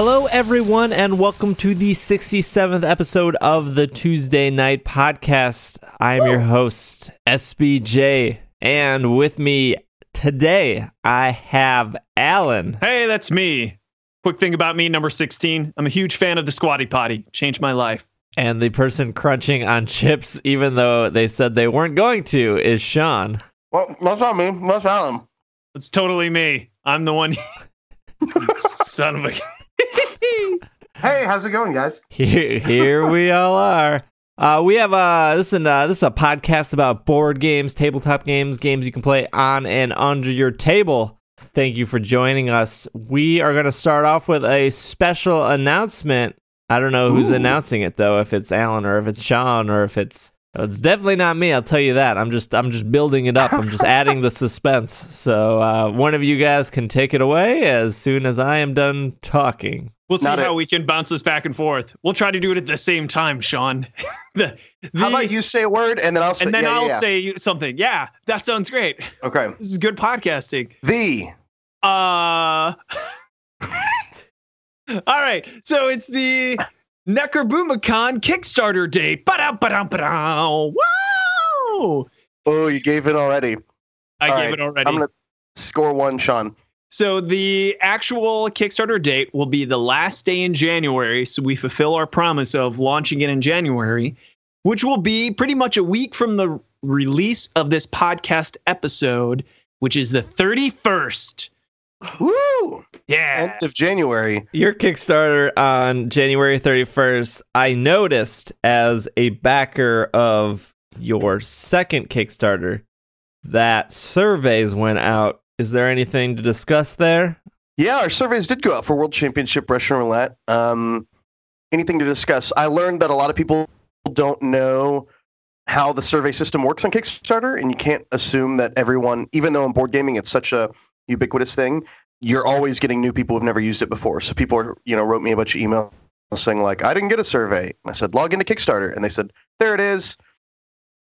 Hello, everyone, and welcome to the 67th episode of the Tuesday Night Podcast. I am your host, SBJ, and with me today, I have Alan. Hey, that's me. Quick thing about me, number 16. I'm a huge fan of the Squatty Potty. Changed my life. And the person crunching on chips, even though they said they weren't going to, is Sean. Well, that's not me. That's Alan. It's totally me. I'm the one. Son of a. Hey, how's it going, guys? Here, here we all are. Uh, we have uh, this is uh, this is a podcast about board games, tabletop games, games you can play on and under your table. Thank you for joining us. We are going to start off with a special announcement. I don't know who's Ooh. announcing it though, if it's Alan or if it's Sean or if it's it's definitely not me. I'll tell you that. I'm just I'm just building it up. I'm just adding the suspense. So uh, one of you guys can take it away as soon as I am done talking. We'll see Not how it. we can bounce this back and forth. We'll try to do it at the same time, Sean. the, the, How about you say a word and then I'll say And then yeah, yeah, I'll yeah. say something. Yeah, that sounds great. Okay. This is good podcasting. The Uh. All right. So it's the Necroboomicon Kickstarter date. Ba-da, ba-da, ba-da. Wow. Oh, you gave it already. I All gave right, it already. I'm gonna score one, Sean. So the actual Kickstarter date will be the last day in January. So we fulfill our promise of launching it in January, which will be pretty much a week from the release of this podcast episode, which is the 31st. Woo! Yeah. End of January. Your Kickstarter on January 31st, I noticed as a backer of your second Kickstarter that surveys went out. Is there anything to discuss there? Yeah, our surveys did go out for World Championship Russian Roulette. Um, anything to discuss? I learned that a lot of people don't know how the survey system works on Kickstarter, and you can't assume that everyone, even though in board gaming it's such a ubiquitous thing, you're always getting new people who've never used it before. So people, are, you know, wrote me a bunch of emails saying like, "I didn't get a survey." And I said, "Log into Kickstarter," and they said, "There it is."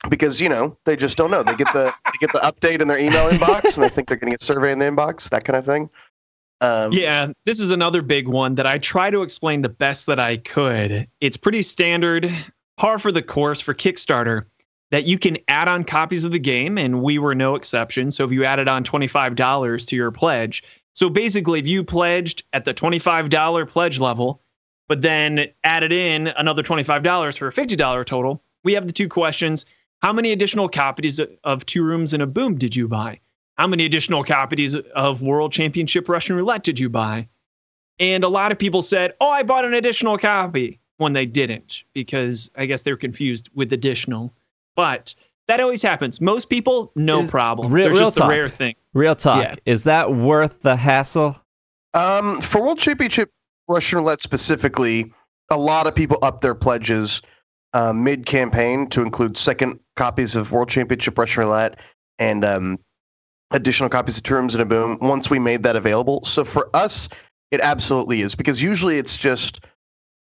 Because you know they just don't know. They get the they get the update in their email inbox, and they think they're going to get survey in the inbox, that kind of thing. Um, Yeah, this is another big one that I try to explain the best that I could. It's pretty standard, par for the course for Kickstarter, that you can add on copies of the game, and we were no exception. So if you added on $25 to your pledge, so basically, if you pledged at the $25 pledge level, but then added in another $25 for a $50 total, we have the two questions. How many additional copies of Two Rooms and a Boom did you buy? How many additional copies of World Championship Russian Roulette did you buy? And a lot of people said, Oh, I bought an additional copy when they didn't, because I guess they're confused with additional. But that always happens. Most people, no Is- problem. real- There's real just talk. a rare thing. Real talk. Yeah. Is that worth the hassle? Um, for World Championship Russian Roulette specifically, a lot of people up their pledges uh, mid campaign to include second copies of World Championship Russian Roulette and um, additional copies of Two Rooms and a Boom once we made that available. So for us, it absolutely is because usually it's just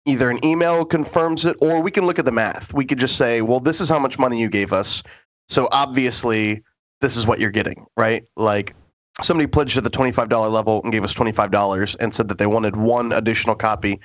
either an email confirms it or we can look at the math. We could just say, well, this is how much money you gave us. So obviously, this is what you're getting, right? Like somebody pledged at the $25 level and gave us $25 and said that they wanted one additional copy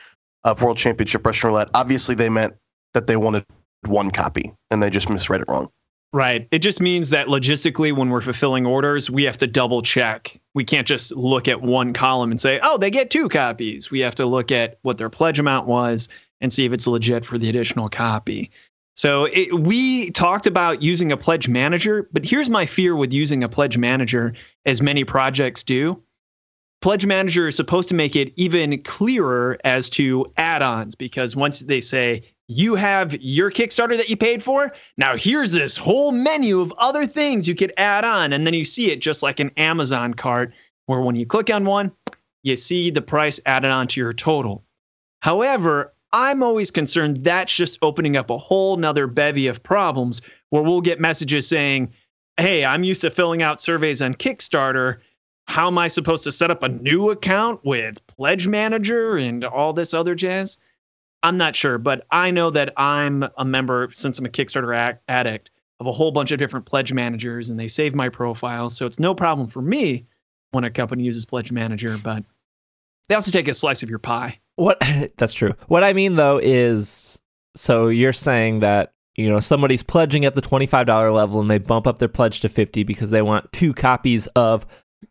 of World Championship Russian Roulette. Obviously, they meant that they wanted one copy and they just misread it wrong. Right. It just means that logistically, when we're fulfilling orders, we have to double check. We can't just look at one column and say, oh, they get two copies. We have to look at what their pledge amount was and see if it's legit for the additional copy. So it, we talked about using a pledge manager, but here's my fear with using a pledge manager, as many projects do. Pledge manager is supposed to make it even clearer as to add ons because once they say, you have your Kickstarter that you paid for. Now here's this whole menu of other things you could add on. And then you see it just like an Amazon cart, where when you click on one, you see the price added onto your total. However, I'm always concerned that's just opening up a whole nother bevy of problems where we'll get messages saying, Hey, I'm used to filling out surveys on Kickstarter. How am I supposed to set up a new account with Pledge Manager and all this other jazz? I'm not sure, but I know that I'm a member since I'm a Kickstarter addict of a whole bunch of different pledge managers and they save my profile. So it's no problem for me when a company uses Pledge Manager, but They also take a slice of your pie. What that's true. What I mean though is so you're saying that you know somebody's pledging at the $25 level and they bump up their pledge to 50 because they want two copies of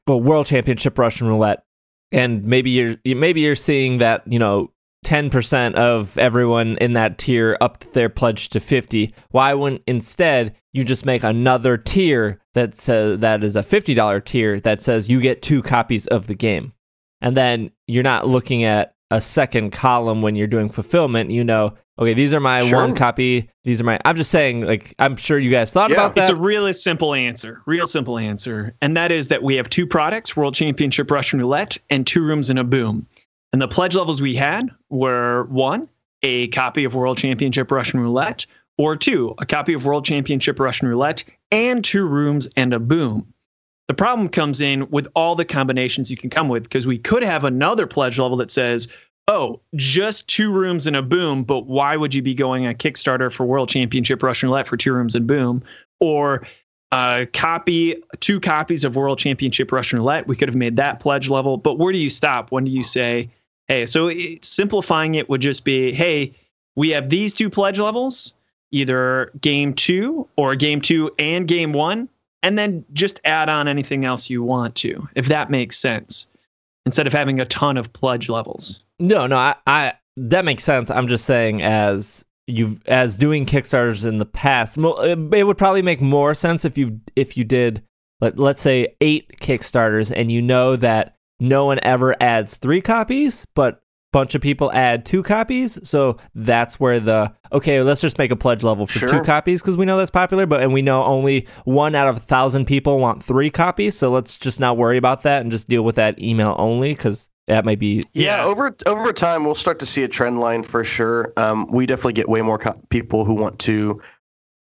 well, World Championship Russian Roulette and maybe you're maybe you're seeing that, you know, 10% of everyone in that tier upped their pledge to 50 why wouldn't instead you just make another tier that says that is a $50 tier that says you get two copies of the game and then you're not looking at a second column when you're doing fulfillment you know okay these are my Sure. one copy these are my i'm just saying like i'm sure you guys thought Yeah, about that It's a really simple answer, real simple answer. And that is that we have two products World Championship Russian Roulette and two rooms in a boom. And the pledge levels we had were one, a copy of World Championship Russian Roulette, or two, a copy of World Championship Russian Roulette and two rooms and a boom. The problem comes in with all the combinations you can come with because we could have another pledge level that says, oh, just two rooms and a boom, but why would you be going a Kickstarter for World Championship Russian Roulette for two rooms and boom? Or a copy, two copies of World Championship Russian Roulette. We could have made that pledge level, but where do you stop? When do you say, hey, so simplifying it would just be, hey, we have these two pledge levels, either game two or game two and game one, and then just add on anything else you want to, if that makes sense, instead of having a ton of pledge levels. No, no, I, I that makes sense. I'm just saying as you as doing Kickstarters in the past, it it would probably make more sense if you if you did let let's say eight Kickstarters and you know that no one ever adds three copies, but bunch of people add two copies. So that's where the okay, let's just make a pledge level for two copies because we know that's popular, but and we know only one out of a thousand people want three copies. So let's just not worry about that and just deal with that email only because that might be Yeah, Yeah. over over time, we'll start to see a trend line for sure. Um, we definitely get way more co- people who want two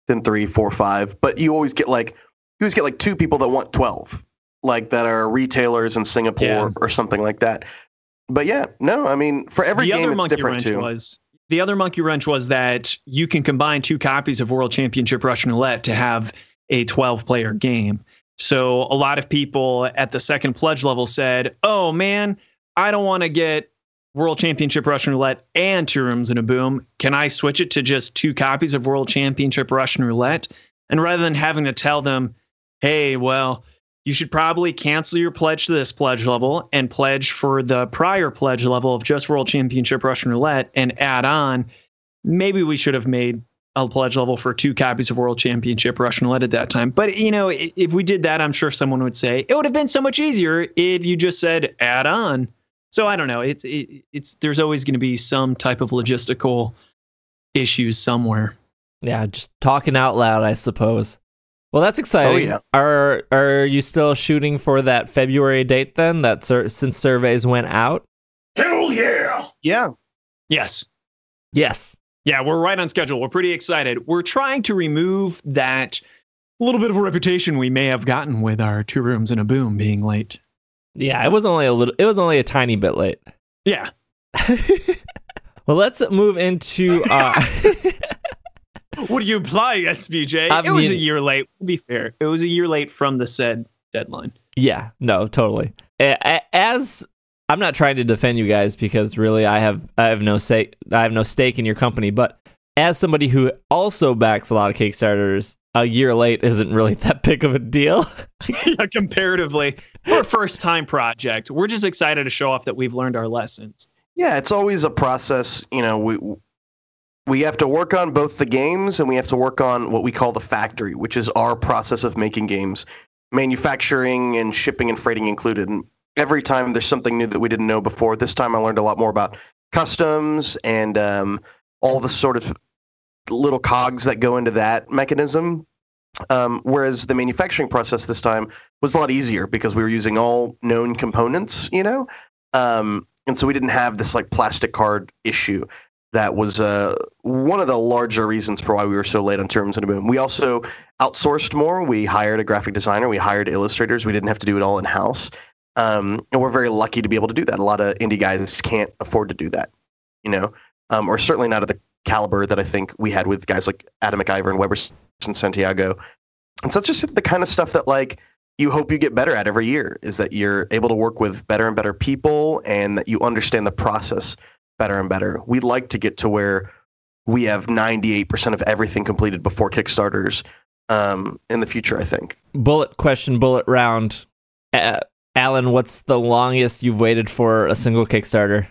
than three, four, five. But you always get like you always get like two people that want twelve, like that are retailers in Singapore Yeah. or something like that. But yeah, no, I mean for every the game other it's monkey different wrench too. was the other monkey wrench was that you can combine two copies of World Championship Russian Roulette to have a 12 player game. So a lot of people at the second pledge level said, "Oh man, I don't want to get World Championship Russian Roulette and two rooms in a boom. Can I switch it to just two copies of World Championship Russian Roulette?" And rather than having to tell them, "Hey, well, you should probably cancel your pledge to this pledge level and pledge for the prior pledge level of just World Championship Russian Roulette and add on. Maybe we should have made a pledge level for two copies of World Championship Russian Roulette at that time. But you know, if we did that, I'm sure someone would say it would have been so much easier if you just said add on. So I don't know. It's it, it's there's always going to be some type of logistical issues somewhere. Yeah, just talking out loud, I suppose. Well, that's exciting. yeah. Are are you still shooting for that February date then? That sur- since surveys went out. Hell yeah! Yeah, Yes. Yes. Yeah, we're right on schedule. We're pretty excited. We're trying to remove that little bit of a reputation we may have gotten with our two rooms and a boom being late. Yeah, it was only a little. It was only a tiny bit late. Yeah. well, let's move into. Uh, What do you imply, SBJ? I it was a year late. To be fair, it was a year late from the said deadline. yeah, no, totally. A- a- As I'm not trying to defend you guys because really, I have I have no say. I have no stake in your company. But as somebody who also backs a lot of Kickstarters, a year late isn't really that big of a deal. yeah, comparatively, for a first time project, we're just excited to show off that we've learned our lessons. yeah, it's always a process. You know, we we have to work on both the games and we have to work on what we call the factory, which is our process of making games, manufacturing and shipping and freighting included. And every time there's something new that we didn't know before. This time I learned a lot more about customs and um, all the sort of little cogs that go into that mechanism. Um, whereas the manufacturing process this time was a lot easier because we were using all known components, you know, um, and so we didn't have this like plastic card issue. That was uh, one of the larger reasons for why we were so late on Two Rooms and a Boom. We also outsourced more. We hired a graphic designer. We hired illustrators. We didn't have to do it all in house. Um, and we're very lucky to be able to do that. A lot of indie guys can't afford to do that, you know, um, or certainly not at the caliber that I think we had with guys like Adam McIver and Weber and Santiago. And so that's just the kind of stuff that like you hope you get better at every year is that you're able to work with better and better people and that you understand the process better and better. We'd like to get to where we have 98% of everything completed before Kickstarters um, in the future, I think. Bullet question, bullet round. Uh, Alan, what's the longest you've waited for a single Kickstarter?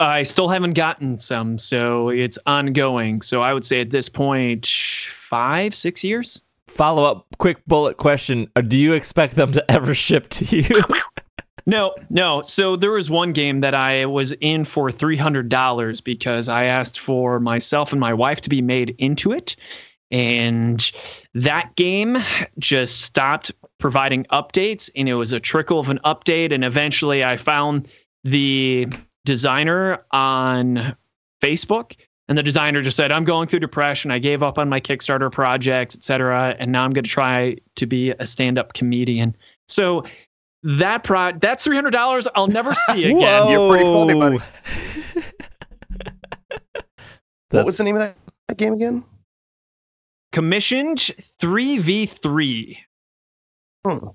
I still haven't gotten some, so it's ongoing. So I would say at this point, five, six years. Follow up, quick bullet question: uh, Do you expect them to ever ship to you? no, no. So there was one game that I was in for three hundred dollars because I asked for myself and my wife to be made into it, and that game just stopped providing updates, and it was a trickle of an update, and eventually I found the designer on Facebook. And the designer just said, I'm going through depression. I gave up on my Kickstarter projects, etc. And now I'm going to try to be a stand up comedian. So that pro that's three hundred dollars I'll never see again. You're pretty funny, buddy. what was the name of that, that game again? Commissioned three v three. Hmm.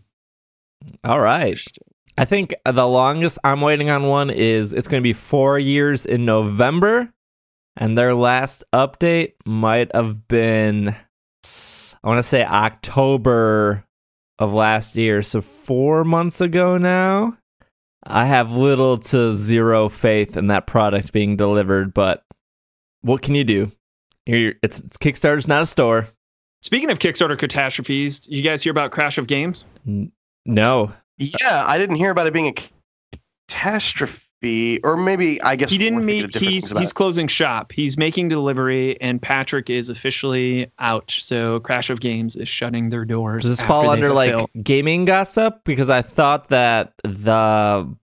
All right. I think the longest I'm waiting on one is it's going to be four years in November, and their last update might have been, I want to say October of last year, so four months ago now. I have little to zero faith in that product being delivered, but what can you do? It's, it's Kickstarter's not a store. Speaking of Kickstarter catastrophes, you guys hear about Crash of Games? No. Yeah, I didn't hear about it being a catastrophe, or maybe I guess he didn't meet. He's he's it. closing shop. He's making delivery, and Patrick is officially out. So Crash of Games is shutting their doors. Does this fall they under like gaming gossip? Because I thought that the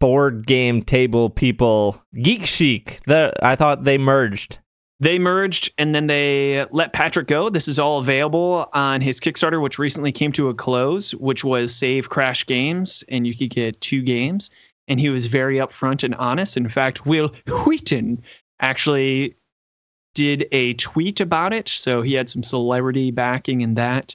board game table people, Geek Chic, the I thought they merged. They merged and then they let Patrick go. This is all available on his Kickstarter, which recently came to a close, which was Save Crash Games, and you could get two games. And he was very upfront and honest. In fact, Wil Wheaton actually did a tweet about it. So he had some celebrity backing in that.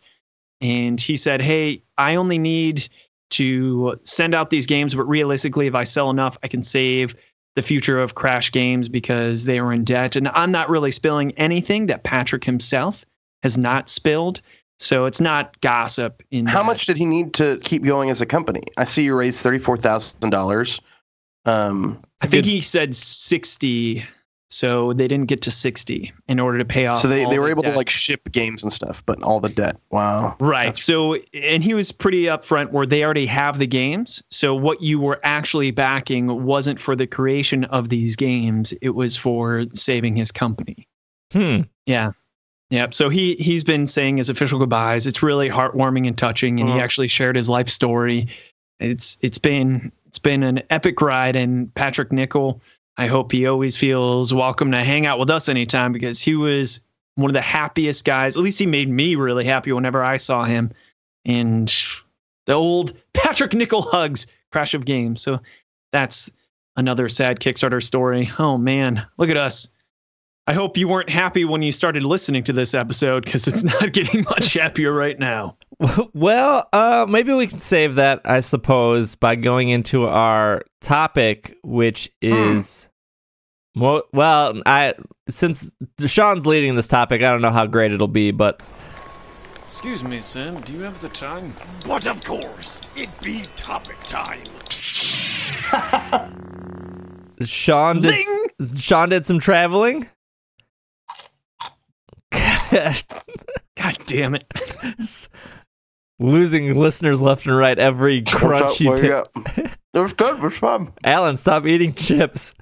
And he said, Hey, I only need to send out these games, but realistically, if I sell enough, I can save the future of Crash Games because they are in debt. And I'm not really spilling anything that Patrick himself has not spilled. So it's not gossip. In How that. much did he need to keep going as a company? I see you raised thirty-four thousand dollars. Um, I think he said 60. So they didn't get to 60 in order to pay off. so they, all they were able debt. to like ship games and stuff, but all the debt. Wow. Right. That's- So, and he was pretty upfront where they already have the games. So, what you were actually backing wasn't for the creation of these games, it was for saving his company. Hmm. Yeah. Yeah. So he he's been saying his official goodbyes. It's really heartwarming and touching, and he Mhm. actually shared his life story. It's it's been it's been an epic ride, and Patrick Nickell. I hope he always feels welcome to hang out with us anytime because he was one of the happiest guys. At least he made me really happy whenever I saw him. And the old Patrick Nickell hugs, crash of games. So that's another sad Kickstarter story. Oh man, look at us. I hope you weren't happy when you started listening to this episode because it's not getting much happier right now. Well, uh, maybe we can save that, I suppose, by going into our topic, which is. Well, well, I since Sean's leading this topic, I don't know how great it'll be, but Excuse me, Sam, do you have the time? But of course, it be topic time. Sean did Sean did some traveling. God damn it. Losing listeners left and right every crunch you take. got? It was good. It was fun. Alan, stop eating chips.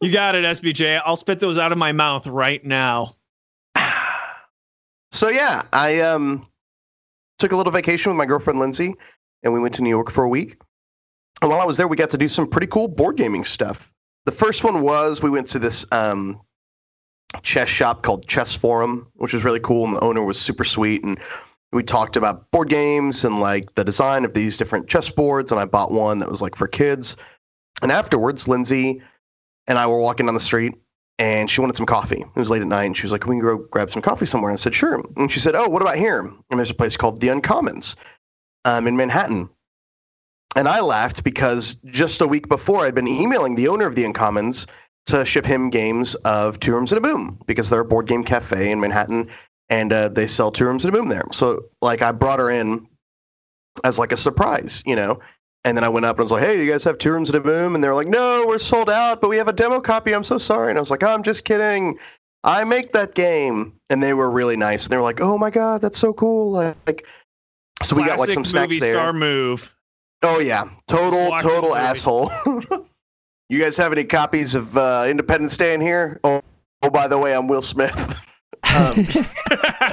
You got it, SBJ. I'll spit those out of my mouth right now. So yeah, I um took a little vacation with my girlfriend Lindsay, and we went to New York for a week. And while I was there, we got to do some pretty cool board gaming stuff. The first one was we went to this um, chess shop called Chess Forum, which was really cool, and the owner was super sweet. And we talked about board games and like the design of these different chess boards. And I bought one that was like for kids. And afterwards, Lindsay and I were walking down the street, and she wanted some coffee. It was late at night, and she was like, "Can we go grab some coffee somewhere?" And I said, "Sure." And she said, "Oh, what about here?" And there's a place called the Uncommons. um, in Manhattan. And I laughed because just a week before I'd been emailing the owner of the Uncommons to ship him games of Two Rooms and a Boom because they're a board game cafe in Manhattan and uh, they sell Two Rooms and a Boom there. So like I brought her in as like a surprise, you know. And then I went up and was like, "Hey, you guys have Two Rooms and a Boom?" And they're like, "No, we're sold out, but we have a demo copy. I'm so sorry." And I was like, oh, "I'm just kidding. I make that game." And they were really nice. And they were like, "Oh my god, that's so cool!" Like, so we got like some snacks movie there. star move. Oh yeah, total total asshole. you guys have any copies of uh, Independence Day in here? Oh, oh, by the way, I'm Will Smith. um,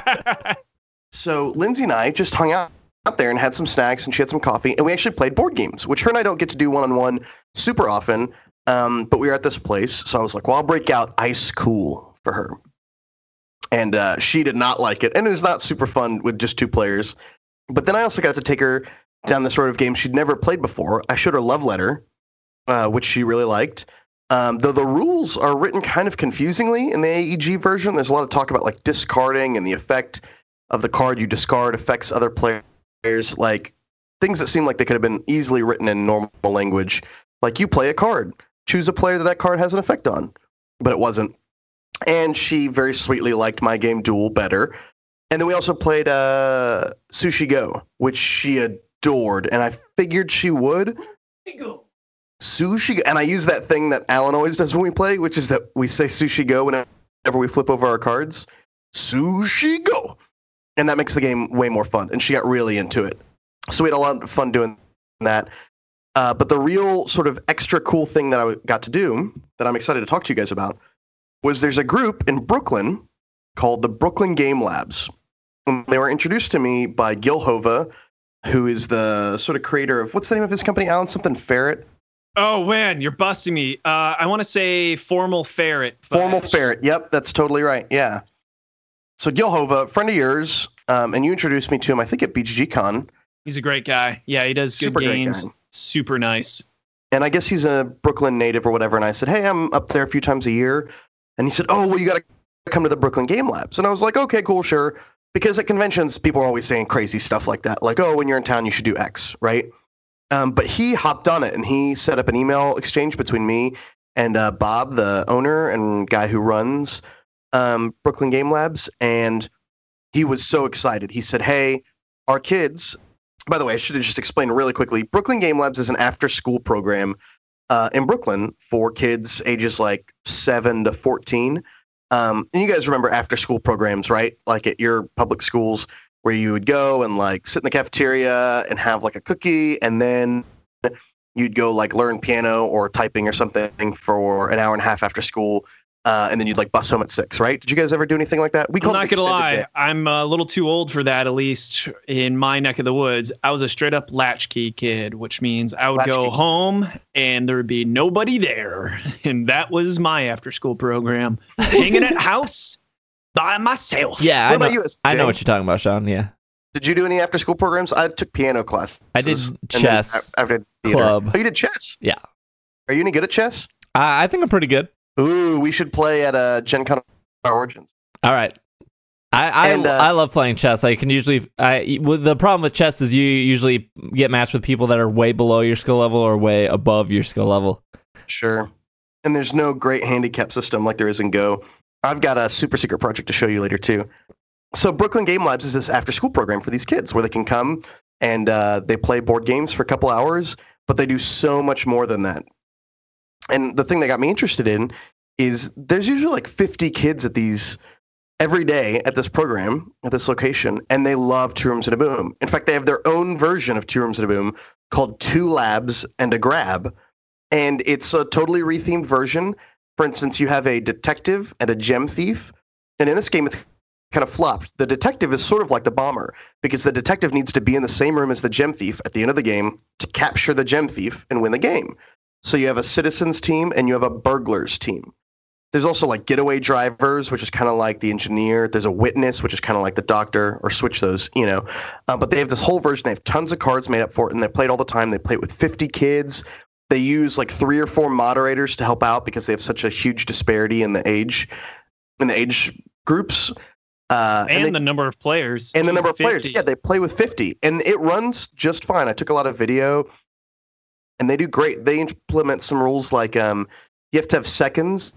so Lindsay and I just hung out out there and had some snacks, and she had some coffee, and we actually played board games, which her and I don't get to do one on one super often. Um, but we were at this place, so I was like, "Well, I'll break out Ice Cool for her," and uh, she did not like it, and it is not super fun with just two players. But then I also got to take her down this road of games she'd never played before. I showed her Love Letter, uh, which she really liked. Um, though the rules are written kind of confusingly in the AEG version, there's a lot of talk about like discarding and the effect of the card you discard affects other players. Like things that seem like they could have been easily written in normal language. Like you play a card, choose a player that that card has an effect on, but it wasn't. And she very sweetly liked my game Duel better. And then we also played uh, Sushi Go, which she adored, and I figured she would. Sushi, and I use that thing that Alan always does when we play, which is that we say Sushi Go whenever we flip over our cards. Sushi Go, and that makes the game way more fun. And she got really into it, so we had a lot of fun doing that. Uh, but the real sort of extra cool thing that I got to do that I'm excited to talk to you guys about was there's a group in Brooklyn called the Brooklyn Game Labs. And They were introduced to me by Gil Hova, who is the sort of creator of what's the name of his company? Alan something Ferret. Oh man, you're busting me. Uh, I want to say formal ferret. Formal Ferret. Yep, that's totally right. Yeah. So Gil Hova, friend of yours, um, and you introduced me to him. I think at BGG Con, He's a great guy. Yeah, he does good Super games. Super nice. and I guess he's a Brooklyn native or whatever. And I said, hey, I'm up there a few times a year, and he said, oh, well, you got to come to the Brooklyn Game Labs. And I was like, okay, cool, sure. Because at conventions, people are always saying crazy stuff like that, like, oh, when you're in town, you should do X, right? Um, but he hopped on it and he set up an email exchange between me and uh, Bob, the owner and guy who runs um, Brooklyn Game Labs. And he was so excited. He said, hey, our kids, by the way, I should have just explained really quickly. Brooklyn Game Labs is an after school program uh, in Brooklyn for kids ages like 7 to 14. Um, and you guys remember after school programs, right? Like at your public schools where you would go and like sit in the cafeteria and have like a cookie and then you'd go like learn piano or typing or something for an hour and a half after school uh, and then you'd like bus home at six right? Did you guys ever do anything like that? We I'm called not it gonna lie, day. I'm a little too old for that. At least in my neck of the woods, I was a straight up latchkey kid, which means I would go home and there would be nobody there, and that was my after school program, hanging at house by myself. Yeah, what I about know, you I know what you're talking about, Sean. Yeah. did you do any after school programs i took piano class I did chess after theater. club. oh you did chess Yeah. are you any good at chess I I think I'm pretty good. ooh we should play at uh, gen con origins All right. I I, And, uh, I love playing chess. I can usually I well, the problem with chess is you usually get matched with people that are way below your skill level or way above your skill level. Sure. And there's no great handicap system like there is in Go. I've got a super secret project to show you later too. So Brooklyn Game Labs is this after school program for these kids where they can come and uh, they play board games for a couple hours, but they do so much more than that. And the thing that got me interested in is there's usually like 50 kids at these every day at this program at this location, and they love Two Rooms and a Boom. In fact, they have their own version of Two Rooms and a Boom called Two Labs and a Grab, and it's a totally rethemed version. For instance, you have a detective and a gem thief, and in this game, it's kind of flopped. The detective is sort of like the bomber because the detective needs to be in the same room as the gem thief at the end of the game to capture the gem thief and win the game. So you have a citizens team and you have a burglars team. There's also like getaway drivers, which is kind of like the engineer. There's a witness, which is kind of like the doctor, or switch those, you know. Uh, but they have this whole version. They have tons of cards made up for it, and they play it all the time. They play it with 50 kids. They use like three or four moderators to help out because they have such a huge disparity in the age, in the age groups. Uh, and, they- the number of players. and the number of players. Yeah, they play with 50 and it runs just fine. I took a lot of video and they do great. They implement some rules like um, you have to have seconds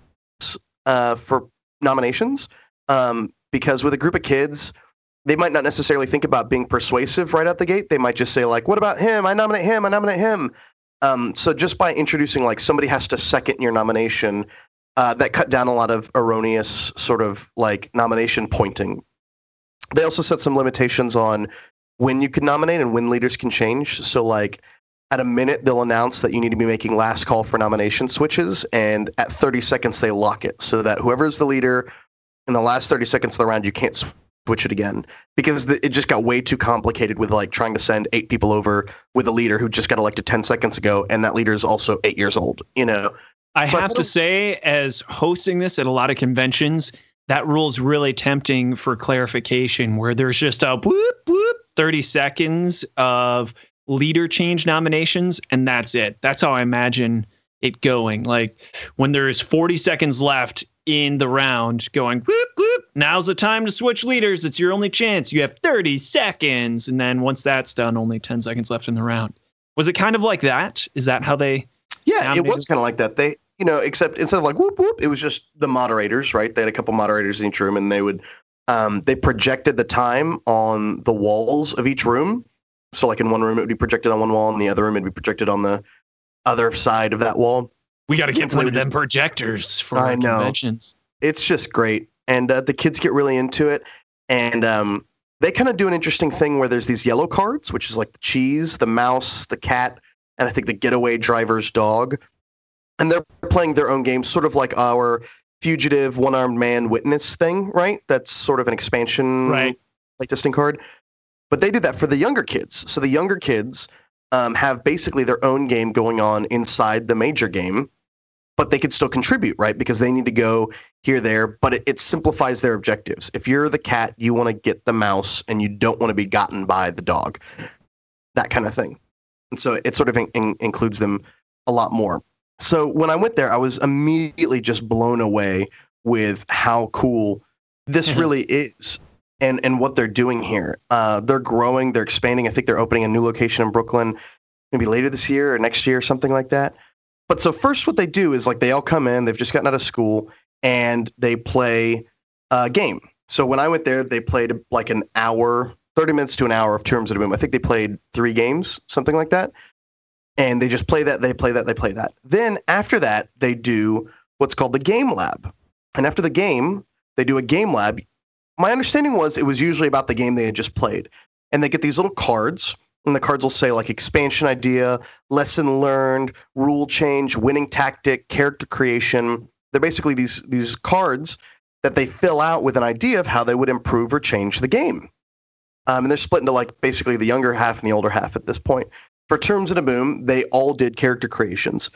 uh, for nominations um, because with a group of kids, they might not necessarily think about being persuasive right out the gate. They might just say like, "What about him? I nominate him. I nominate him." Um, so just by introducing like somebody has to second your nomination, uh, that cut down a lot of erroneous sort of like nomination pointing. They also set some limitations on when you can nominate and when leaders can change. So like at a minute they'll announce that you need to be making last call for nomination switches, and at 30 seconds they lock it so that whoever is the leader in the last 30 seconds of the round you can't switch it again because the, it just got way too complicated with like trying to send eight people over with a leader who just got elected 10 seconds ago and that leader is also eight years old you know I So have thought to say, as hosting this at a lot of conventions, that rule's really tempting for clarification, where there's just a whoop whoop 30 seconds of leader change nominations, and that's it. That's how I imagine it going. Like when there's 40 seconds left in the round, going whoop whoop, now's the time to switch leaders. It's your only chance. You have 30 seconds. And then once that's done, only 10 seconds left in the round. Was it kind of like that? Is that how they Yeah, it was kind of like that. They, you know, except instead of like whoop whoop, it was just the moderators, right? They had a couple moderators in each room, and they would, um, they projected the time on the walls of each room. So, like in one room, it would be projected on one wall, and the other room, it'd be projected on the other side of that wall. We got to get So one of them projectors for I our know. conventions. It's just great, and uh, the kids get really into it, and um, they kind of do an interesting thing where there's these yellow cards, which is like the cheese, the mouse, the cat, and I think the getaway driver's dog, and they're playing their own game, sort of like our fugitive one-armed man witness thing, right? That's sort of an expansion, Right. like testing card. But they do that for the younger kids. So the younger kids um, have basically their own game going on inside the major game, but they could still contribute, right? Because they need to go here, there, but it, it simplifies their objectives. If you're the cat, you want to get the mouse and you don't want to be gotten by the dog, that kind of thing. And so it sort of in, in- includes them a lot more. So when I went there, I was immediately just blown away with how cool this Mhm. really is and, and what they're doing here. Uh, they're growing, they're expanding. I think they're opening a new location in Brooklyn maybe later this year or next year, or something like that. But so first, what they do is like they all come in, they've just gotten out of school, and they play a game. So when I went there, they played like an hour, 30 minutes to an hour of Two Rooms at a boom. I think they played three games, something like that. And they just play that, they play that, they play that. Then after that, they do what's called the game lab. And after the game, they do a game lab. My understanding was it was usually about the game they had just played. And they get these little cards, and the cards will say like expansion idea, lesson learned, rule change, winning tactic, character creation. They're basically these these cards that they fill out with an idea of how they would improve or change the game. Um, and they're split into like basically the younger half and the older half at this point. For Two Rooms in a Boom, they all did character creations.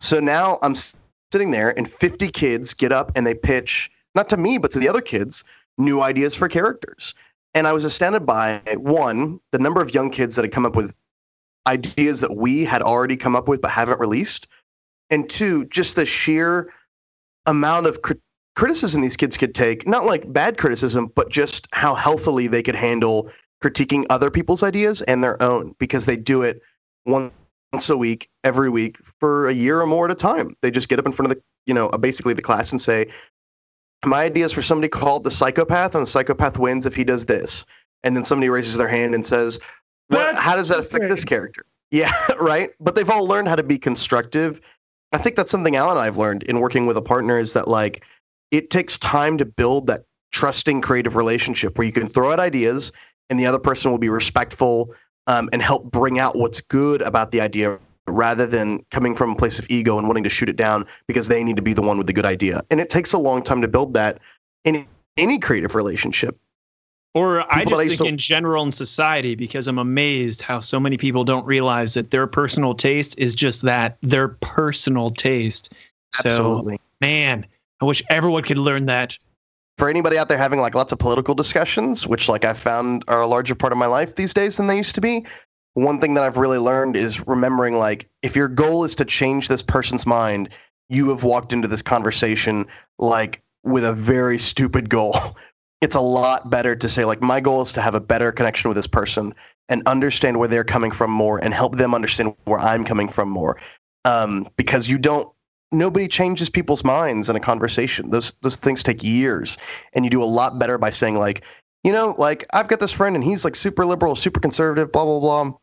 So now I'm sitting there, and 50 kids get up and they pitch, not to me, but to the other kids, new ideas for characters. And I was astounded by one, the number of young kids that had come up with ideas that we had already come up with but haven't released. And two, just the sheer amount of crit- criticism these kids could take, not like bad criticism, but just how healthily they could handle critiquing other people's ideas and their own because they do it once a week, every week for a year or more at a time. They just get up in front of the, you know, basically the class and say, my idea is for somebody called the psychopath, and the psychopath wins if he does this. And then somebody raises their hand and says, what, how does that affect this character? Yeah, right. But they've all learned how to be constructive. I think that's something Alan and I've learned in working with a partner is that like it takes time to build that trusting creative relationship where you can throw out ideas and the other person will be respectful um, and help bring out what's good about the idea rather than coming from a place of ego and wanting to shoot it down because they need to be the one with the good idea. And it takes a long time to build that in any creative relationship. Or I People I just used think to- in general in society, because I'm amazed how so many people don't realize that their personal taste is just that their personal taste. So, Absolutely. man, I wish everyone could learn that. for anybody out there having like lots of political discussions, which like I found are a larger part of my life these days than they used to be, one thing that I've really learned is remembering like if your goal is to change this person's mind, you have walked into this conversation like with a very stupid goal. it's a lot better to say like my goal is to have a better connection with this person and understand where they're coming from more and help them understand where I'm coming from more. Um, because you don't nobody changes people's minds in a conversation. Those those things take years, and you do a lot better by saying like, you know, like I've got this friend and he's like super liberal, super conservative, blah blah blah.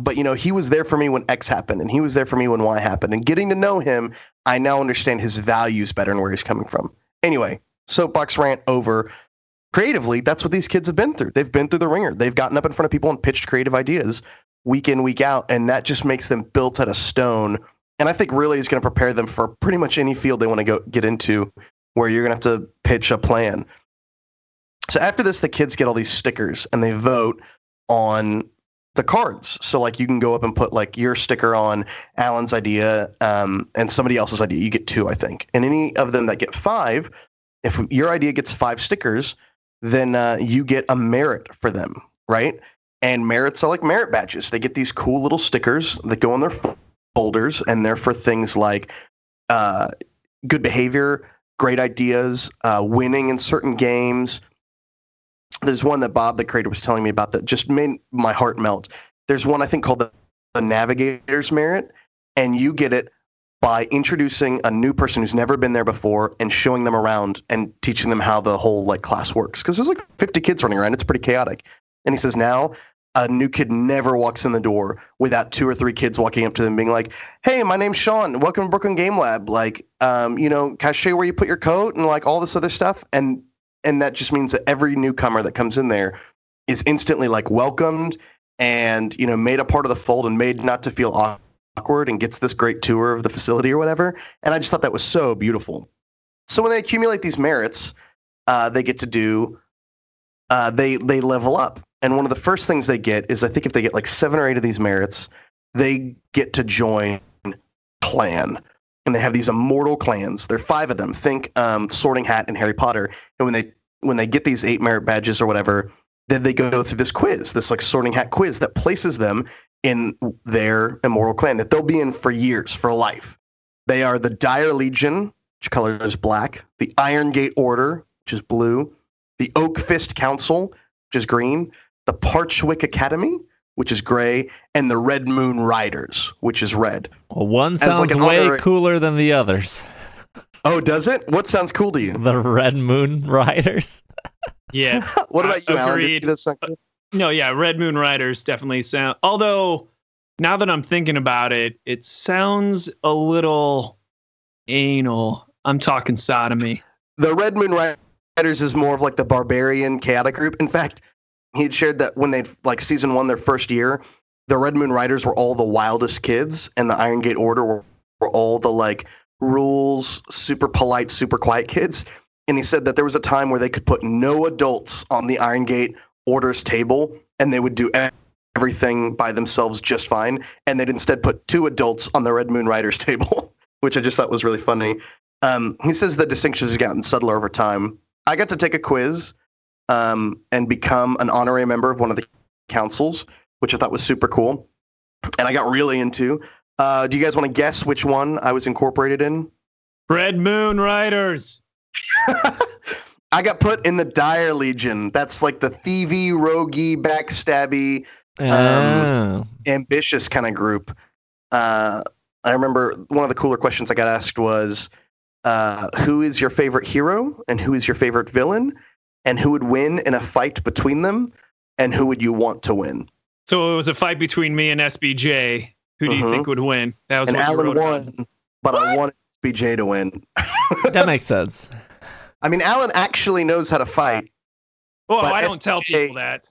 But you know, he was there for me when X happened, and he was there for me when Y happened. And getting to know him, I now understand his values better and where he's coming from. Anyway, soapbox rant over. Creatively, that's what these kids have been through. They've been through the ringer. They've gotten up in front of people and pitched creative ideas week in, week out, and that just makes them built out of stone and I think really is going to prepare them for pretty much any field they want to go get into, where you're going to have to pitch a plan. So after this, the kids get all these stickers and they vote on the cards. So like you can go up and put like your sticker on Alan's idea um, and somebody else's idea. You get two, I think. And any of them that get five, if your idea gets five stickers, then uh, you get a merit for them, right? And merits are like merit badges. They get these cool little stickers that go on their folders, and they're for things like uh, good behavior, great ideas, uh, winning in certain games. There's one that Bob, the creator, was telling me about that just made my heart melt. There's one I think called the, the Navigator's Merit, and you get it by introducing a new person who's never been there before and showing them around and teaching them how the whole like class works. Because there's like 50 kids running around, it's pretty chaotic. And he says now a new kid never walks in the door without two or three kids walking up to them being like, "Hey, my name's Sean. Welcome to Brooklyn Game Lab. Like, um, you know, can I show you where you put your coat and like all this other stuff?" And and that just means that every newcomer that comes in there is instantly like welcomed and you know made a part of the fold and made not to feel awkward and gets this great tour of the facility or whatever. And I just thought that was so beautiful. So when they accumulate these merits, uh, they get to do. Uh, they they level up and one of the first things they get is I think if they get like seven or eight of these merits, they get to join clan. And they have these immortal clans. There are five of them. Think um, Sorting Hat and Harry Potter. And when they when they get these eight merit badges or whatever, then they go through this quiz, this like Sorting Hat quiz that places them in their immortal clan that they'll be in for years, for life. They are the Dire Legion, which color is black, the Iron Gate Order, which is blue, the Oak Fist Council, which is green, the Parchwick Academy, which is gray, and the Red Moon Riders, which is red. Well, one sounds like way cooler than the others. Oh, does it? What sounds cool to you? The Red Moon Riders. Yeah. what about you, Agreed. Alan? Uh, no, yeah, Red Moon Riders definitely sound. Although now that I'm thinking about it, it sounds a little anal. I'm talking sodomy. The Red Moon Riders is more of like the barbarian chaotic group. In fact, he had shared that when they like season one, their first year, the Red Moon Riders were all the wildest kids, and the Iron Gate Order were, were all the like rules, super polite, super quiet kids. And he said that there was a time where they could put no adults on the Iron Gate Order's table, and they would do everything by themselves just fine. And they'd instead put two adults on the Red Moon Riders table, which I just thought was really funny. Um, he says the distinctions have gotten subtler over time. I got to take a quiz um, and become an honorary member of one of the councils, which I thought was super cool. And I got really into. Uh, do you guys want to guess which one I was incorporated in? Red Moon Riders. I got put in the Dire Legion. That's like the thievy, roguey, backstabby, um, oh. ambitious kind of group. Uh, I remember one of the cooler questions I got asked was, uh, "Who is your favorite hero and who is your favorite villain?" and who would win in a fight between them, and who would you want to win? So it was a fight between me and SBJ. Who do you mm-hmm. think would win? That was and Alan won, but what? I wanted SBJ to win. that makes sense. I mean, Alan actually knows how to fight. Well, I don't SBJ tell people that.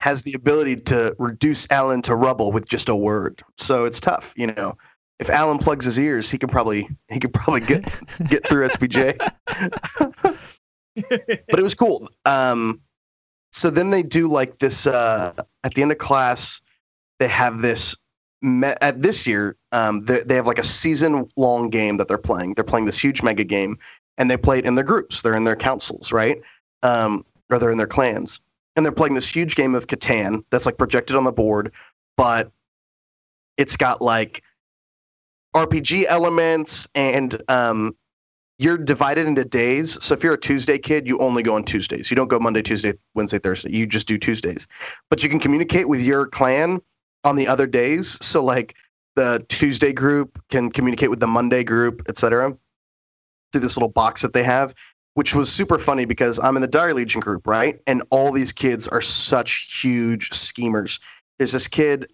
Has the ability to reduce Alan to rubble with just a word, so it's tough. You know, if Alan plugs his ears, he can probably he could probably get get through SBJ. but it was cool. Um, so then they do like this uh, at the end of class. They have this me- at this year. Um, they, they have like a season long game that they're playing. They're playing this huge mega game, and they play it in their groups. They're in their councils, right? Um, or they're in their clans, and they're playing this huge game of Catan that's like projected on the board, but it's got like RPG elements and um, you're divided into days. So if you're a Tuesday kid, you only go on Tuesdays. You don't go Monday, Tuesday, Wednesday, Thursday. You just do Tuesdays. But you can communicate with your clan on the other days. So like the Tuesday group can communicate with the Monday group, etc. Through this little box that they have, which was super funny because I'm in the Dire Legion group, right? And all these kids are such huge schemers. There's this kid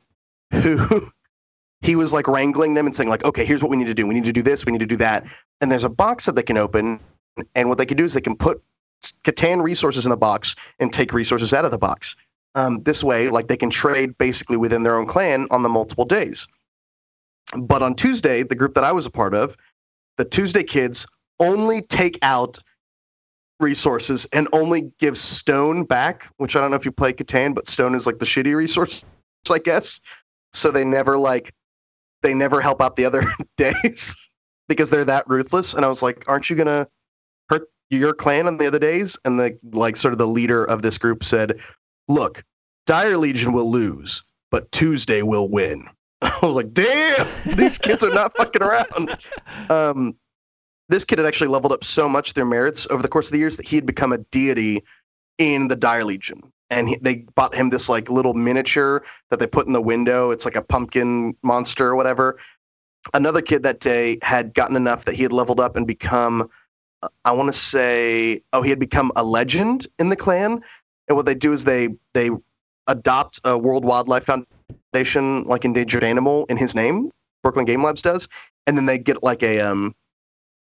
who he was like wrangling them and saying like, okay, here's what we need to do. We need to do this. We need to do that. And there's a box that they can open, and what they can do is they can put Catan resources in the box and take resources out of the box. Um, this way, like they can trade basically within their own clan on the multiple days. But on Tuesday, the group that I was a part of, the Tuesday kids only take out resources and only give stone back, which I don't know if you play Catan, but stone is like the shitty resource, I guess. So they never like they never help out the other days because they're that ruthless. And I was like, aren't you gonna hurt your clan on the other days? And the like sort of the leader of this group said, Look, Dire Legion will lose, but Tuesday will win. I was like, damn, these kids are not fucking around. Um, this kid had actually leveled up so much their merits over the course of the years that he had become a deity in the Dire Legion. And he, they bought him this like little miniature that they put in the window. It's like a pumpkin monster or whatever. Another kid that day had gotten enough that he had leveled up and become, uh, I want to say, oh, he had become a legend in the clan. And what they do is they they adopt a World Wildlife Foundation like endangered animal in his name. Brooklyn Game Labs does, and then they get like a um,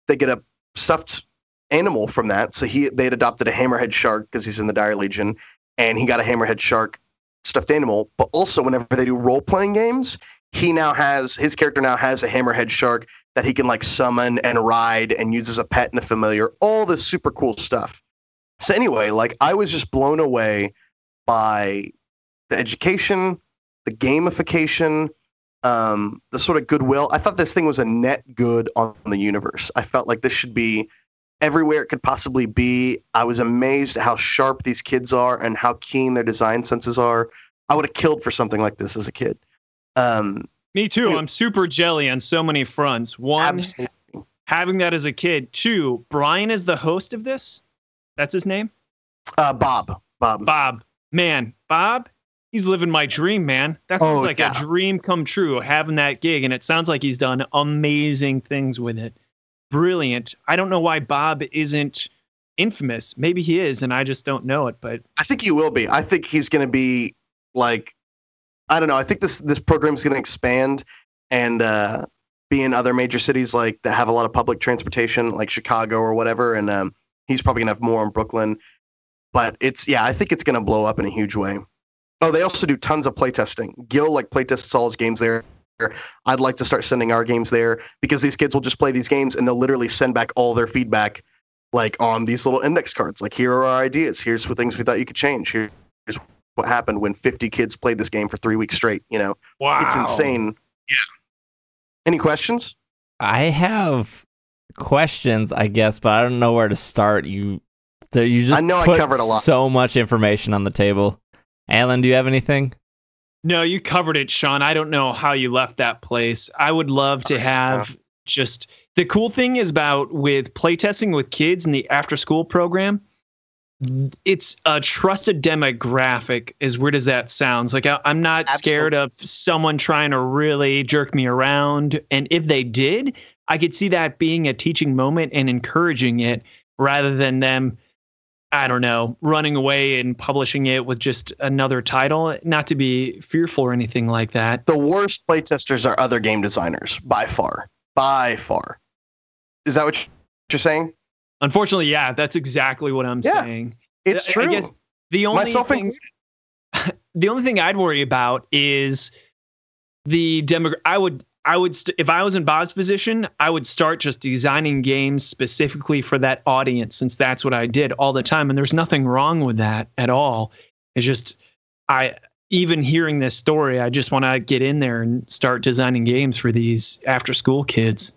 they get a stuffed animal from that. So he they had adopted a hammerhead shark because he's in the Dire Legion, and he got a hammerhead shark stuffed animal. But also, whenever they do role playing games, he now has his character now has a hammerhead shark that he can like summon and ride and use as a pet and a familiar. All this super cool stuff. So anyway, like I was just blown away by the education, the gamification, um, the sort of goodwill. I thought this thing was a net good on the universe. I felt like this should be everywhere it could possibly be. I was amazed at how sharp these kids are and how keen their design senses are. I would have killed for something like this as a kid. Um, Me too. I'm super jelly on so many fronts. One, absolutely. having that as a kid. Two, Brian is the host of this. That's his name? Uh, Bob. Bob. Bob. Man, Bob, he's living my dream, man. That sounds oh, like yeah. a dream come true, having that gig. And it sounds like he's done amazing things with it. Brilliant. I don't know why Bob isn't infamous. Maybe he is, and I just don't know it. But I think he will be. I think he's going to be like, I don't know. I think this this program is going to expand and uh, be in other major cities like that have a lot of public transportation, like Chicago or whatever. And um, he's probably gonna have more in Brooklyn. But it's yeah, I think it's gonna blow up in a huge way. Oh, they also do tons of playtesting. Gil like playtests all his games there. I'd like to start sending our games there because these kids will just play these games and they'll literally send back all their feedback like on these little index cards. Like here are our ideas. Here's what things we thought you could change. Here's what happened when 50 kids played this game for three weeks straight. You know, wow, it's insane. Yeah. Any questions? I have questions, I guess, but I don't know where to start. You, you just I know I covered a lot. So much information on the table. Alan, do you have anything? No, you covered it, Sean. I don't know how you left that place. I would love to have just the cool thing is about with playtesting with kids in the after school program. It's a trusted demographic. As weird as that sounds, like I, am not Absolutely. scared of someone trying to really jerk me around. And if they did, I could see that being a teaching moment and encouraging it rather than them, I don't know, running away and publishing it with just another title. Not to be fearful or anything like that. The worst playtesters are other game designers by far. By far. Is that what you're saying? Unfortunately, yeah, that's exactly what I'm yeah, saying. It's true. I guess the only Myself thing, the only thing I'd worry about is the demo. I would I would, st- if I was in Bob's position, I would start just designing games specifically for that audience, since that's what I did all the time. And there's nothing wrong with that at all. It's just, I, even hearing this story, I just want to get in there and start designing games for these after school kids.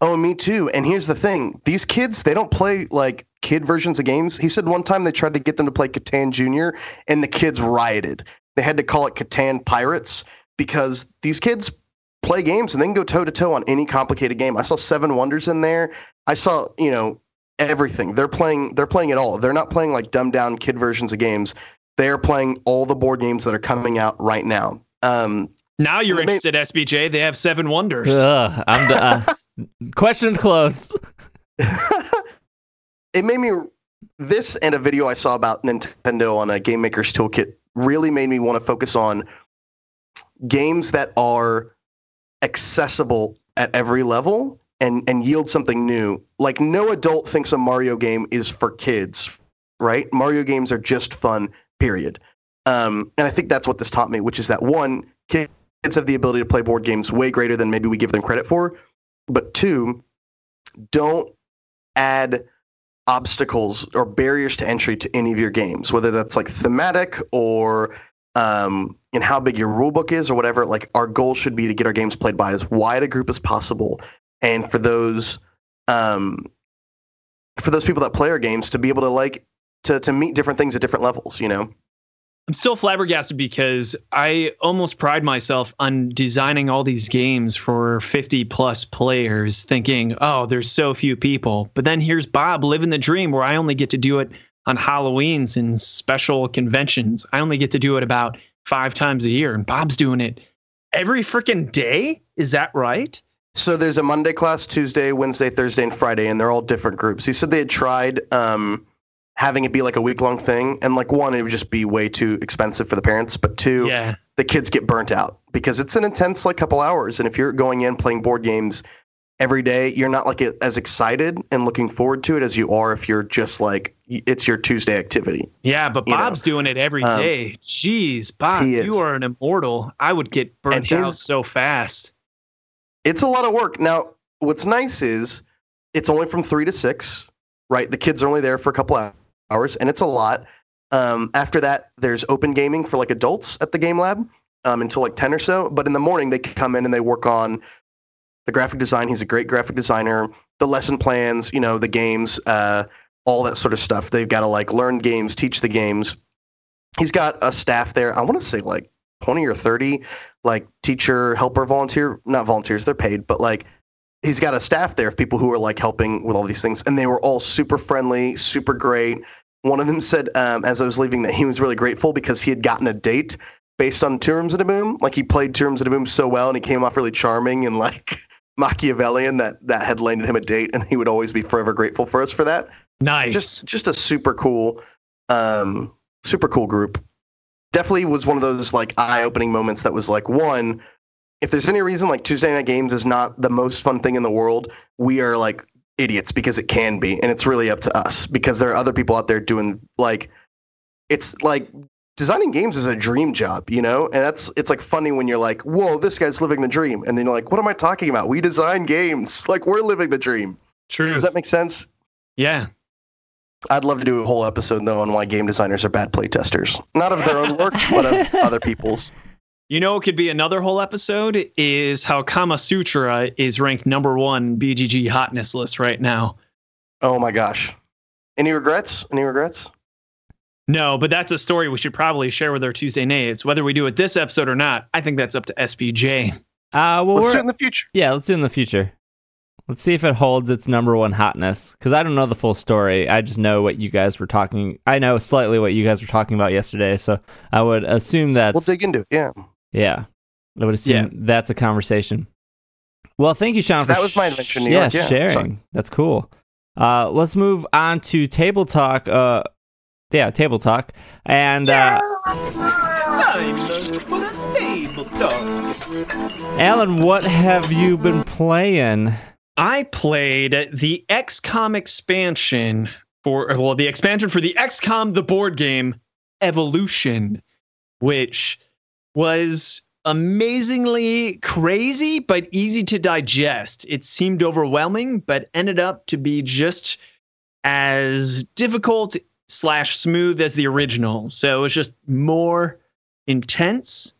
Oh, me too. And here's the thing these kids, they don't play like kid versions of games. He said one time they tried to get them to play Catan Junior, and the kids rioted. They had to call it Catan Pirates because these kids play games and they can go toe to toe on any complicated game. I saw Seven Wonders in there. I saw you know everything. They're playing. They're playing it all. They're not playing like dumbed down kid versions of games. They are playing all the board games that are coming out right now. Um, Now you're Well, they- interested, SBJ. They have seven wonders. Ugh, I'm d- uh, questions closed. it made me this and a video I saw about Nintendo on a Game Maker's Toolkit really made me want to focus on games that are accessible at every level and and yield something new. Like no adult thinks a Mario game is for kids, right? Mario games are just fun, period. Um, and I think that's what this taught me, which is that one, kids have the ability to play board games way greater than maybe we give them credit for. But two, don't add obstacles or barriers to entry to any of your games, whether that's like thematic or um, and how big your rule book is or whatever. Like our goal should be to get our games played by as wide a group as possible, and for those um, for those people that play our games to be able to like to to meet different things at different levels. You know, I'm still flabbergasted because I almost pride myself on designing all these games for 50 plus players, thinking, oh, there's so few people. But then here's Bob living the dream where I only get to do it on Halloween's and special conventions. I only get to do it about five times a year, and Bob's doing it every freaking day. Is that right? So there's a Monday class, Tuesday, Wednesday, Thursday, and Friday, and they're all different groups. He said they had tried um, having it be like a week long thing, and like one, it would just be way too expensive for the parents, but two, Yeah. the kids get burnt out because it's an intense like couple hours, and if you're going in playing board games every day, you're not like as excited and looking forward to it as you are if you're just like it's your Tuesday activity. Yeah, but You know, Bob's doing it every um, day. Jeez, Bob, you are an immortal. I would get burnt And out so fast. it's a lot of work. Now, what's nice is it's only from three to six, right? The kids are only there for a couple hours, and it's a lot. Um, after that, there's open gaming for like adults at the game lab um, until like 10 or so. But in the morning, they come in and they work on the graphic design. He's a great graphic designer, the lesson plans, you know, the games, uh, all that sort of stuff. They've got to like learn games, teach the games. He's got a staff there. I want to say like 20 or 30 like teacher, helper, volunteer, not volunteers, they're paid, but like he's got a staff there of people who are like helping with all these things. And they were all super friendly, super great. One of them said, um, as I was leaving, that he was really grateful because he had gotten a date based on Two Rooms and a Boom. Like he played Two Rooms and a Boom so well and he came off really charming and like Machiavellian that that had landed him a date and he would always be forever grateful for us for that Nice. just just a super cool um super cool group definitely was one of those like eye-opening moments that was like one if there's any reason like tuesday knight games is not the most fun thing in the world we are like idiots because it can be and it's really up to us because there are other people out there doing like it's like designing games is a dream job you know and that's it's like funny when you're like whoa this guy's living the dream and then you're like what am i talking about we design games like we're living the dream True. does that make sense yeah. I'd love to do a whole episode though on why game designers are bad playtesters. Not of their own work, but of other people's. You know, it could be another whole episode is how Kama Sutra is ranked number one BGG hotness list right now. Oh my gosh. Any regrets? Any regrets? No, but that's a story we should probably share with our Tuesday Naves. Whether we do it this episode or not, I think that's up to SBJ. Uh, well, Let's we're, do it in the future. yeah, let's do it in the future. Let's see if it holds its number one hotness. Because I don't know the full story. I just know what you guys were talking. I know slightly what you guys were talking about yesterday. So I would assume that's We'll dig into it. Yeah. yeah. I would assume Yeah. that's a conversation. Well, thank you, Sean. So for that was my sh- adventure in New yeah, yeah. sharing. Sorry. That's cool. Uh, let's move on to table talk. Uh, yeah, table talk. And uh, table talk. Alan, what have you been playing? I played the XCOM expansion for well, the expansion for the XCOM the board game Evolution, which was amazingly crazy but easy to digest. It seemed overwhelming, but ended up to be just as difficult slash smooth as the original. So it was just more intense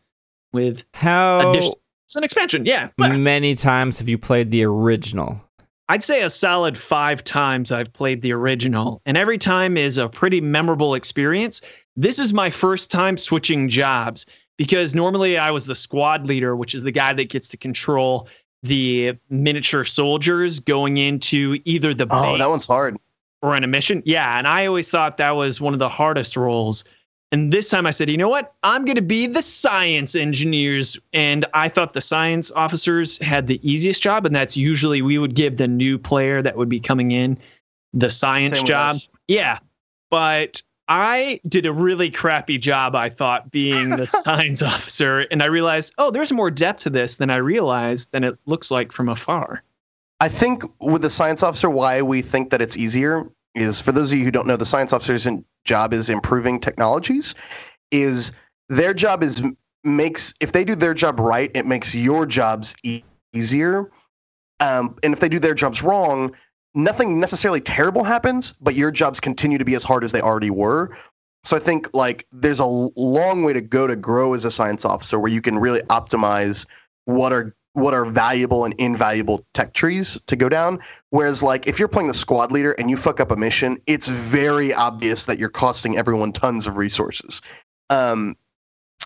with How addition. It's an expansion, yeah. Well, many times have you played the original? I'd say a solid five times I've played the original, and every time is a pretty memorable experience. This is my first time switching jobs because normally I was the squad leader, which is the guy that gets to control the miniature soldiers going into either the base. Oh, that one's hard. Or on a mission. Yeah, and I always thought that was one of the hardest roles. And this time I said, you know what? I'm going to be the science engineers. And I thought the science officers had the easiest job. And that's usually we would give the new player that would be coming in the science Same job. Yeah. But I did a really crappy job, I thought, being the science officer. And I realized, oh, there's more depth to this than I realized than it looks like from afar. I think with the science officer, why we think that it's easier is for those of you who don't know, the science officer's job is improving technologies. Is their job is makes if they do their job right, it makes your jobs e- easier. Um, and if they do their jobs wrong, nothing necessarily terrible happens, but your jobs continue to be as hard as they already were. So I think like there's a long way to go to grow as a science officer, where you can really optimize what are what are valuable and invaluable tech trees to go down. Whereas, like, if you're playing the squad leader and you fuck up a mission, it's very obvious that you're costing everyone tons of resources. Um,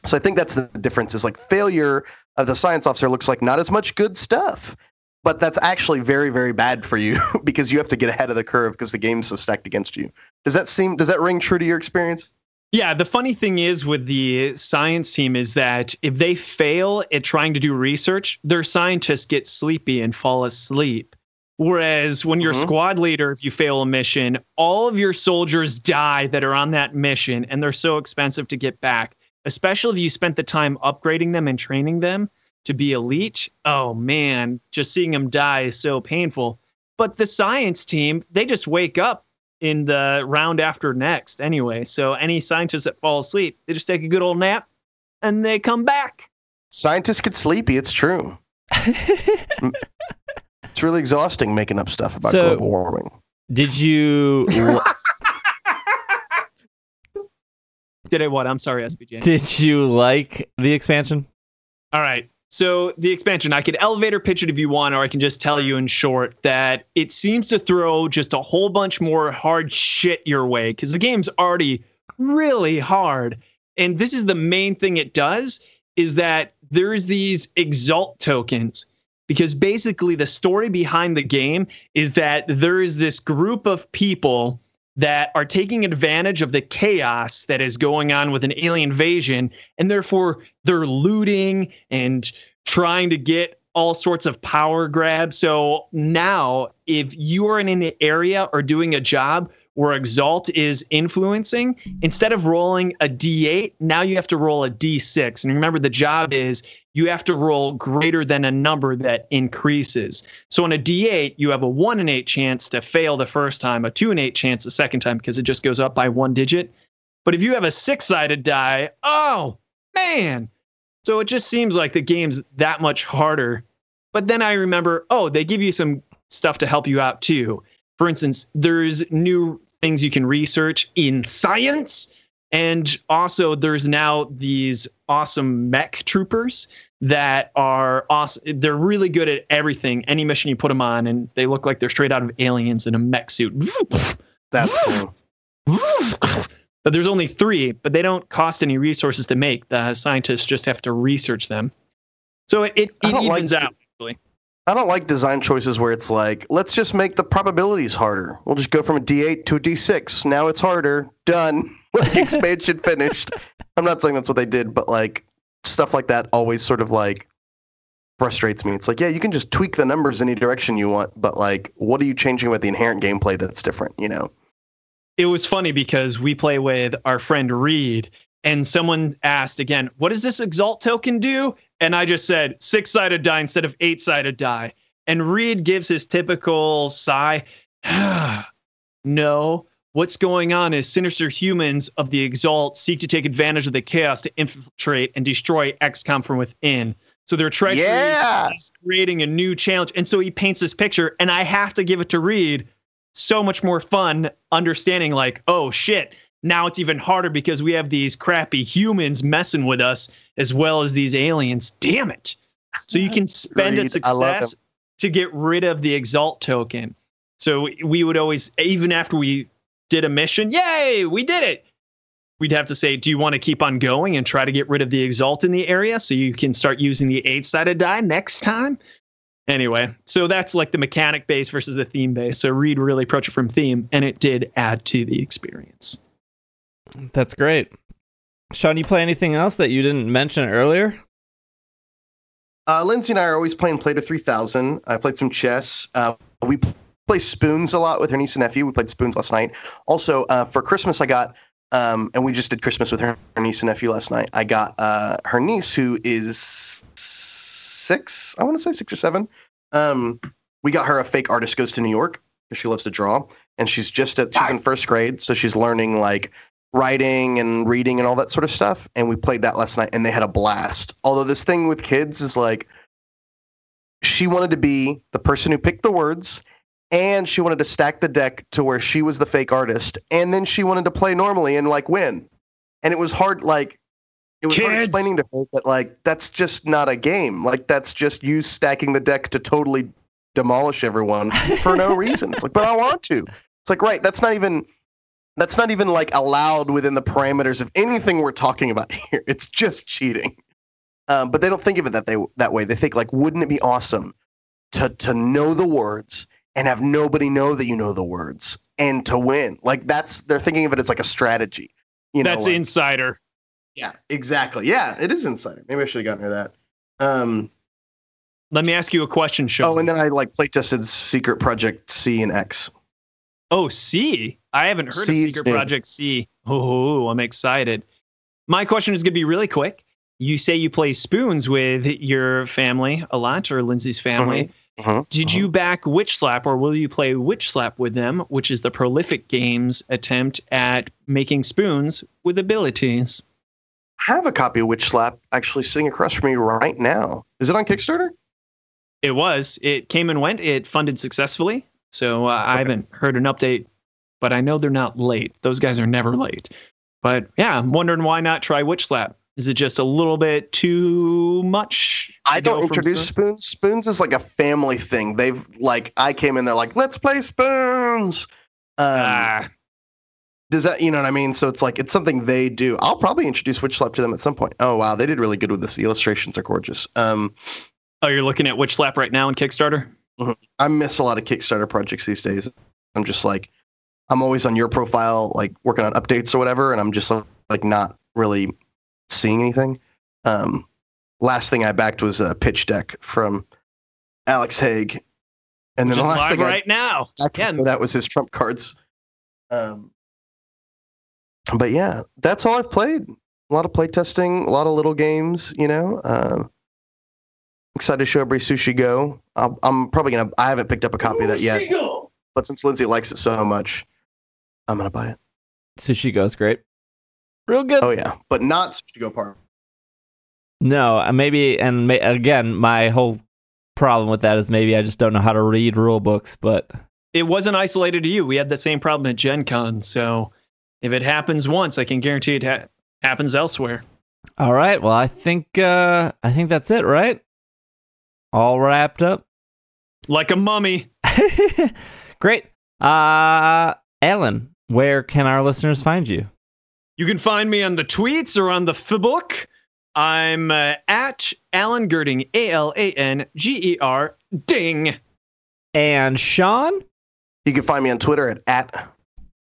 so I think that's the difference. Is like failure of the science officer looks like not as much good stuff, but that's actually very, very bad for you because you have to get ahead of the curve because the game's so stacked against you. Does that seem? Does that ring true to your experience? Yeah, the funny thing is with the science team is that if they fail at trying to do research, their scientists get sleepy and fall asleep. Whereas when you're Mhm. squad leader, if you fail a mission, all of your soldiers die that are on that mission, and they're so expensive to get back. Especially if you spent the time upgrading them and training them to be elite. Oh man, just seeing them die is so painful. But the science team, they just wake up in the round after next anyway. So any scientists that fall asleep, they just take a good old nap and they come back. Scientists get sleepy. It's true. It's really exhausting making up stuff about So- global warming. Did you Did it what? I'm sorry, SBJ. did you like the expansion? All right. So the expansion, I could elevator pitch it if you want, or I can just tell you in short that it seems to throw just a whole bunch more hard shit your way because the game's already really hard. And this is the main thing it does is that there's these exalt tokens because basically the story behind the game is that there is this group of people that are taking advantage of the chaos that is going on with an alien invasion and therefore they're looting and trying to get all sorts of power grabs. So now, if you are in an area or doing a job where Exalt is influencing, instead of rolling a d8, now you have to roll a d6. And remember, the job is you have to roll greater than a number that increases. So on a d8, you have a 1 in 8 chance to fail the first time, a 2 in 8 chance the second time because it just goes up by one digit. But if you have a six sided die, oh man. So it just seems like the game's that much harder. But then I remember, oh, they give you some stuff to help you out too. For instance, there's new things you can research in science. And also, there's now these awesome mech troopers that are awesome. They're really good at everything, any mission you put them on, and they look like they're straight out of aliens in a mech suit. That's cool. but there's only three, but they don't cost any resources to make. The scientists just have to research them. So it, it, it like evens d- out. Actually. I don't like design choices where it's like, let's just make the probabilities harder. We'll just go from a D8 to a D6. Now it's harder. Done. Like expansion finished. I'm not saying that's what they did, but like stuff like that always sort of like frustrates me. It's like, yeah, you can just tweak the numbers any direction you want, but like, what are you changing about the inherent gameplay that's different? You know? It was funny because we play with our friend Reed, and someone asked again, "What does this exalt token do?" And I just said six sided die instead of eight sided die. And Reed gives his typical sigh. no, what's going on is sinister humans of the Exalt seek to take advantage of the chaos to infiltrate and destroy XCOM from within. So their treachery Yeah. is creating a new challenge. And so he paints this picture, and I have to give it to Reed. So much more fun understanding, like, oh shit, now it's even harder because we have these crappy humans messing with us as well as these aliens. Damn it. So you can spend a Reed, I love success to get rid of the exalt token. So we would always, even after we did a mission, yay, we did it. we'd have to say, do you want to keep on going and try to get rid of the exalt in the area so you can start using the eight sided die next time? Anyway, so that's like the mechanic base versus the theme base. So Reed really approached it from theme, and it did add to the experience. That's great. Sean, you play anything else that you didn't mention earlier? Uh, Lindsay and I are always playing Play to 3000. I played some chess. Uh, we play spoons a lot with her niece and nephew. We played spoons last night. Also, uh, for Christmas, I got, um, and we just did Christmas with her, her niece and nephew last night. I got uh, her niece, who is six, I want to say six or seven. Um, we got her a fake artist goes to New York because she loves to draw, and she's just at, she's in first grade, so she's learning like writing and reading and all that sort of stuff. And we played that last night, and they had a blast. Although this thing with kids is like, she wanted to be the person who picked the words and she wanted to stack the deck to where she was the fake artist and then she wanted to play normally and like win and it was hard like it was hard explaining to her that like that's just not a game like that's just you stacking the deck to totally demolish everyone for no reason it's like but i want to it's like right that's not even that's not even like allowed within the parameters of anything we're talking about here it's just cheating um, but they don't think of it that they that way they think like wouldn't it be awesome to to know the words and have nobody know that you know the words and to win. Like that's they're thinking of it as like a strategy. You know, That's like- insider. yeah, exactly. Yeah, it is insider. Maybe I should have gotten her that. Um, Let me ask you a question, Sean. oh, and then I like play tested Secret Project C and X. Oh, C. I haven't heard C of Secret. Project C. Oh, I'm excited. My question is going to be really quick. You say you play spoons with your family a lot, or Lindsay's family. Mhm, Did you back Witch Slap, or will you play Witch Slap with them, which is the prolific game's attempt at making spoons with abilities? I have a copy of Witch Slap actually sitting across from me right now. Is it on Kickstarter? It was. It came and went. It funded successfully. So uh, I haven't heard an update, but I know they're not late. Those guys are never late. But yeah, I'm wondering why not try Witch Slap? Is it just a little bit too much? to I don't introduce spoon? spoons. Spoons is like a family thing. They've like I came in there like let's play spoons. Um, Ah, Does that you know what I mean? So it's like it's something they do. I'll probably introduce Witch Slap to them at some point. Oh wow, they did really good with this. The illustrations are gorgeous. Um, oh, you're looking at Witch Slap right now on Kickstarter? I miss a lot of Kickstarter projects these days. I'm just like I'm always on your profile, like working on updates or whatever, and I'm just like not really seeing anything. Um, last thing I backed was a pitch deck from Alex Hague, and Which then is the last live thing I right now. backed Yeah, that was his trump cards. Um, but yeah, that's all I've played. A lot of play testing, a lot of little games. You know, um, excited to show everybody Sushi Go. I'll, I'm probably gonna. I haven't picked up a copy of that yet, but since Lindsay likes it so much, I'm gonna buy it. Sushi goes great. Real good. Oh yeah, but not Sushi Go Party. No, uh, maybe, and may, again, my whole problem with that is maybe I just don't know how to read rule books. But it wasn't isolated to you. We had the same problem at Gen Con. So if it happens once, I can guarantee it ha- happens elsewhere. all right, well, I think uh I think that's it, right? All wrapped up. Like a mummy. Great. Uh, Alan, where can our listeners find you? You can find me on the tweets or on the Facebook. I'm uh, at Alan Gerding, A L A N G E R, ding. And Sean? You can find me on Twitter at at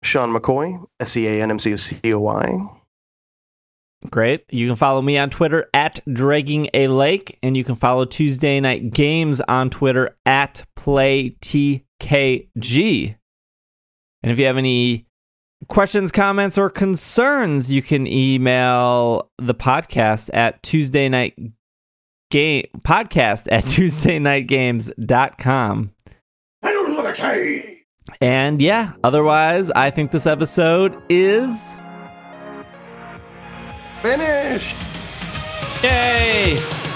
Sean McCoy, S E A N M C O C O Y. Great. You can follow me on Twitter at Dragging a Lake, and you can follow Tuesday Knight Games on Twitter at PlayTKG. And if you have any questions, comments, or concerns, you can email the podcast at Tuesday Knight Game Podcast at Tuesday Knight Games.com. I don't want TuesdayKnightGames.com. And yeah, otherwise, I think this episode is Finished. Yay!